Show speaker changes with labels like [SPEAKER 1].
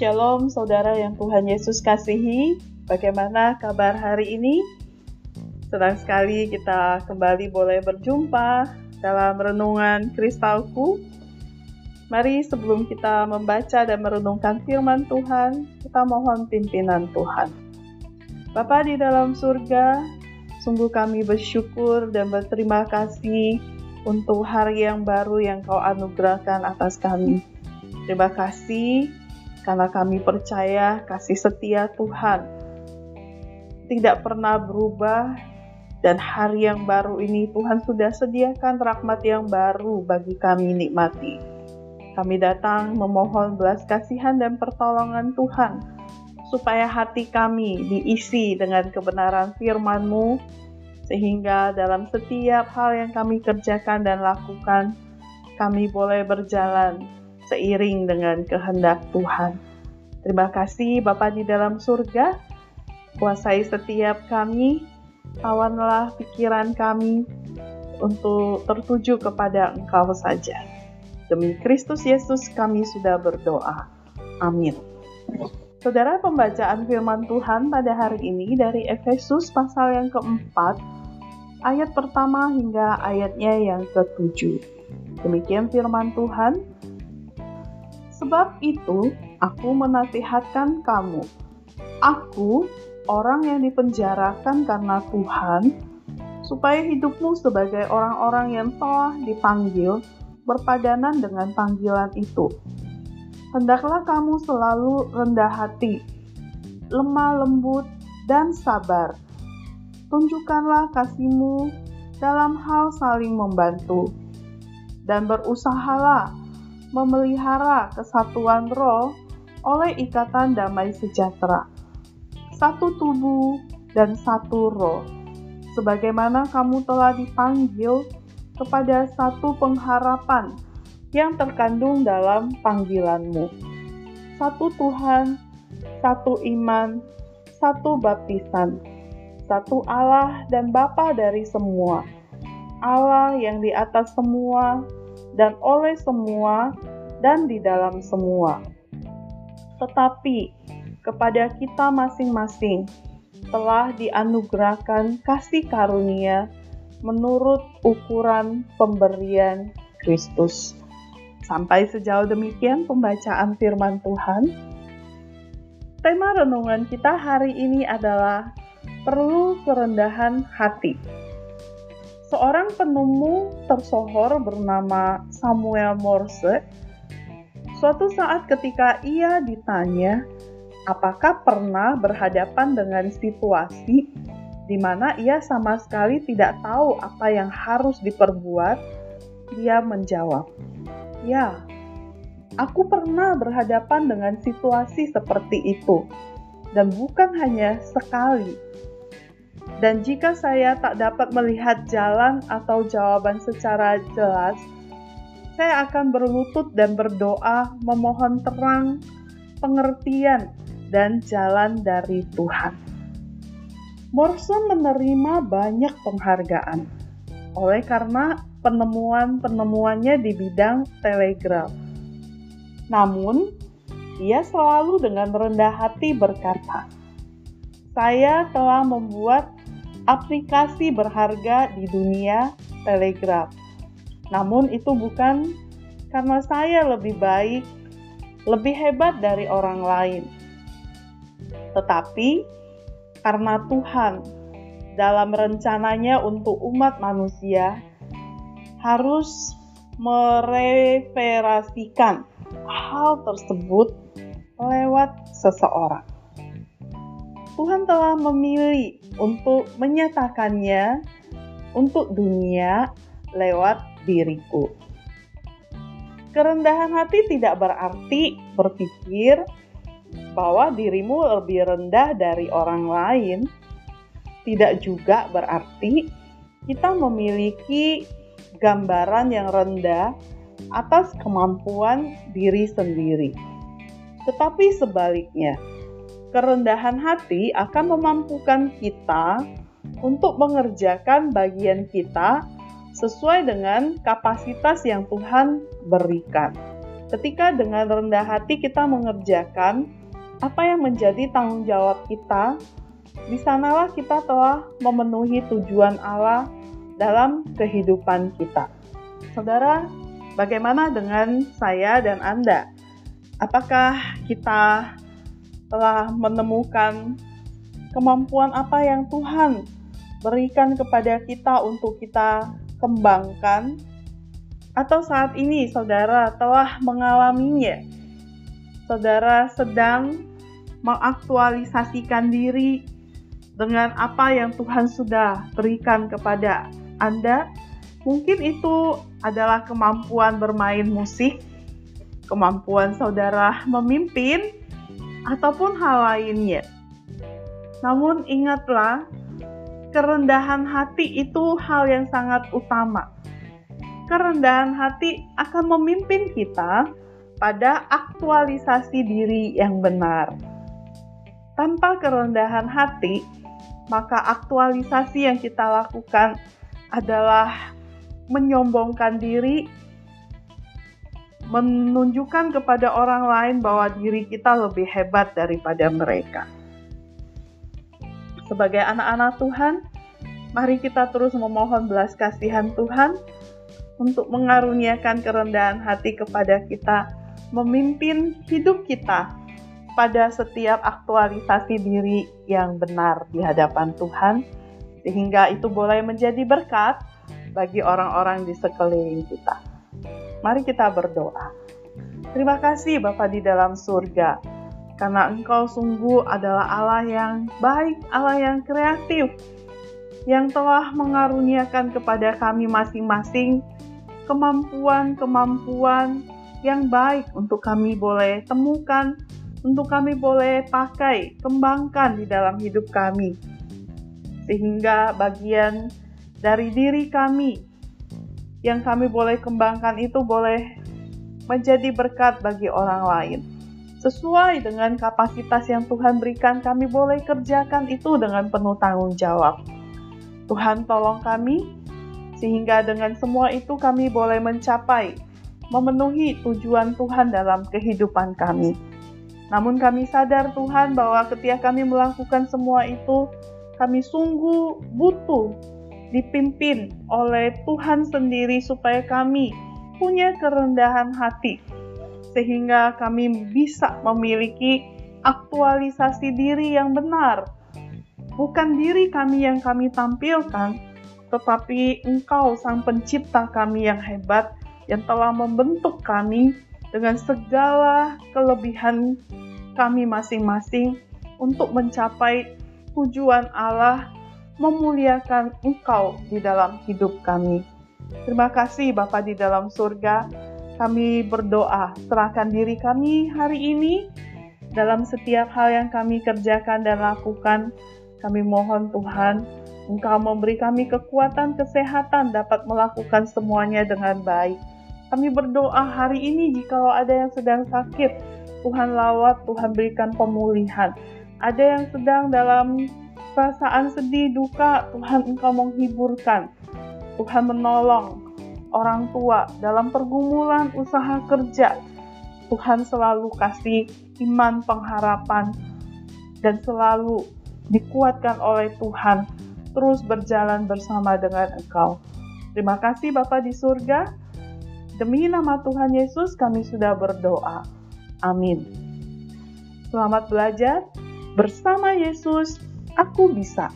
[SPEAKER 1] Shalom saudara yang Tuhan Yesus kasihi. Bagaimana kabar hari ini? Senang sekali kita kembali boleh berjumpa dalam renungan kristalku. Mari sebelum kita membaca dan merenungkan firman Tuhan, kita mohon pimpinan Tuhan. Bapa di dalam surga, sungguh kami bersyukur dan berterima kasih untuk hari yang baru yang kau anugerahkan atas kami. Terima kasih karena kami percaya kasih setia Tuhan tidak pernah berubah dan hari yang baru ini Tuhan sudah sediakan rahmat yang baru bagi kami nikmati. Kami datang memohon belas kasihan dan pertolongan Tuhan supaya hati kami diisi dengan kebenaran firman-Mu sehingga dalam setiap hal yang kami kerjakan dan lakukan kami boleh berjalan seiring dengan kehendak Tuhan. Terima kasih Bapa di dalam surga, kuasai setiap kami, awanlah pikiran kami untuk tertuju kepada Engkau saja. Demi Kristus Yesus kami sudah berdoa. Amin. Saudara pembacaan firman Tuhan pada hari ini dari Efesus pasal yang keempat, ayat pertama hingga ayatnya yang ketujuh. Demikian firman Tuhan, Sebab itu, aku menasihatkan kamu. Aku, orang yang dipenjarakan karena Tuhan, supaya hidupmu sebagai orang-orang yang telah dipanggil berpadanan dengan panggilan itu. Hendaklah kamu selalu rendah hati, lemah lembut, dan sabar. Tunjukkanlah kasihmu dalam hal saling membantu, dan berusahalah memelihara kesatuan roh oleh ikatan damai sejahtera. Satu tubuh dan satu roh. Sebagaimana kamu telah dipanggil kepada satu pengharapan yang terkandung dalam panggilanmu. Satu Tuhan, satu iman, satu baptisan, satu Allah dan Bapa dari semua. Allah yang di atas semua, dan oleh semua dan di dalam semua. Tetapi kepada kita masing-masing telah dianugerahkan kasih karunia menurut ukuran pemberian Kristus. Sampai sejauh demikian pembacaan firman Tuhan. Tema renungan kita hari ini adalah perlu kerendahan hati. Seorang penemu tersohor bernama Samuel Morse, suatu saat ketika ia ditanya apakah pernah berhadapan dengan situasi di mana ia sama sekali tidak tahu apa yang harus diperbuat, dia menjawab, "Ya, aku pernah berhadapan dengan situasi seperti itu, dan bukan hanya sekali." Dan jika saya tak dapat melihat jalan atau jawaban secara jelas, saya akan berlutut dan berdoa memohon terang, pengertian, dan jalan dari Tuhan. Morrison menerima banyak penghargaan oleh karena penemuan-penemuannya di bidang telegraf. Namun, ia selalu dengan rendah hati berkata, "Saya telah membuat aplikasi berharga di dunia telegraf. Namun itu bukan karena saya lebih baik, lebih hebat dari orang lain. Tetapi karena Tuhan dalam rencananya untuk umat manusia harus mereferasikan hal tersebut lewat seseorang. Tuhan telah memilih untuk menyatakannya untuk dunia lewat diriku. Kerendahan hati tidak berarti berpikir bahwa dirimu lebih rendah dari orang lain. Tidak juga berarti kita memiliki gambaran yang rendah atas kemampuan diri sendiri. Tetapi sebaliknya, kerendahan hati akan memampukan kita untuk mengerjakan bagian kita sesuai dengan kapasitas yang Tuhan berikan. Ketika dengan rendah hati kita mengerjakan apa yang menjadi tanggung jawab kita, di sanalah kita telah memenuhi tujuan Allah dalam kehidupan kita. Saudara, bagaimana dengan saya dan Anda? Apakah kita telah menemukan kemampuan apa yang Tuhan berikan kepada kita untuk kita kembangkan? Atau saat ini saudara telah mengalaminya? Saudara sedang mengaktualisasikan diri dengan apa yang Tuhan sudah berikan kepada Anda. Mungkin itu adalah kemampuan bermain musik, kemampuan saudara memimpin, ataupun hal lainnya. Namun ingatlah, kerendahan hati itu hal yang sangat utama. Kerendahan hati akan memimpin kita pada aktualisasi diri yang benar. Tanpa kerendahan hati, maka aktualisasi yang kita lakukan adalah menyombongkan diri, menunjukkan kepada orang lain bahwa diri kita lebih hebat daripada mereka. Sebagai anak-anak Tuhan, mari kita terus memohon belas kasihan Tuhan untuk mengaruniakan kerendahan hati kepada kita, memimpin hidup kita pada setiap aktualisasi diri yang benar di hadapan Tuhan, sehingga itu boleh menjadi berkat bagi orang-orang di sekeliling kita. Mari kita berdoa. Terima kasih Bapa di dalam surga, karena Engkau sungguh adalah Allah yang baik, Allah yang kreatif, yang telah mengaruniakan kepada kami masing-masing kemampuan-kemampuan yang baik untuk kami boleh temukan untuk kami boleh pakai, kembangkan di dalam hidup kami. Sehingga bagian dari diri kami yang kami boleh kembangkan itu boleh menjadi berkat bagi orang lain. Sesuai dengan kapasitas yang Tuhan berikan, kami boleh kerjakan itu dengan penuh tanggung jawab. Tuhan tolong kami, sehingga dengan semua itu kami boleh mencapai, memenuhi tujuan Tuhan dalam kehidupan kami. Namun kami sadar Tuhan bahwa ketika kami melakukan semua itu, kami sungguh butuh dipimpin oleh Tuhan sendiri supaya kami punya kerendahan hati sehingga kami bisa memiliki aktualisasi diri yang benar. Bukan diri kami yang kami tampilkan, tetapi Engkau Sang Pencipta kami yang hebat yang telah membentuk kami dengan segala kelebihan kami masing-masing untuk mencapai tujuan Allah memuliakan Engkau di dalam hidup kami. Terima kasih Bapa di dalam surga. Kami berdoa, serahkan diri kami hari ini dalam setiap hal yang kami kerjakan dan lakukan. Kami mohon Tuhan, Engkau memberi kami kekuatan kesehatan dapat melakukan semuanya dengan baik. Kami berdoa hari ini jikalau ada yang sedang sakit, Tuhan lawat, Tuhan berikan pemulihan. Ada yang sedang dalam perasaan sedih, duka, Tuhan Engkau menghiburkan. Tuhan menolong orang tua dalam pergumulan usaha kerja. Tuhan selalu kasih iman pengharapan dan selalu dikuatkan oleh Tuhan terus berjalan bersama dengan Engkau. Terima kasih Bapa di surga. Demi nama Tuhan Yesus kami sudah berdoa. Amin. Selamat belajar bersama Yesus. Aku bisa.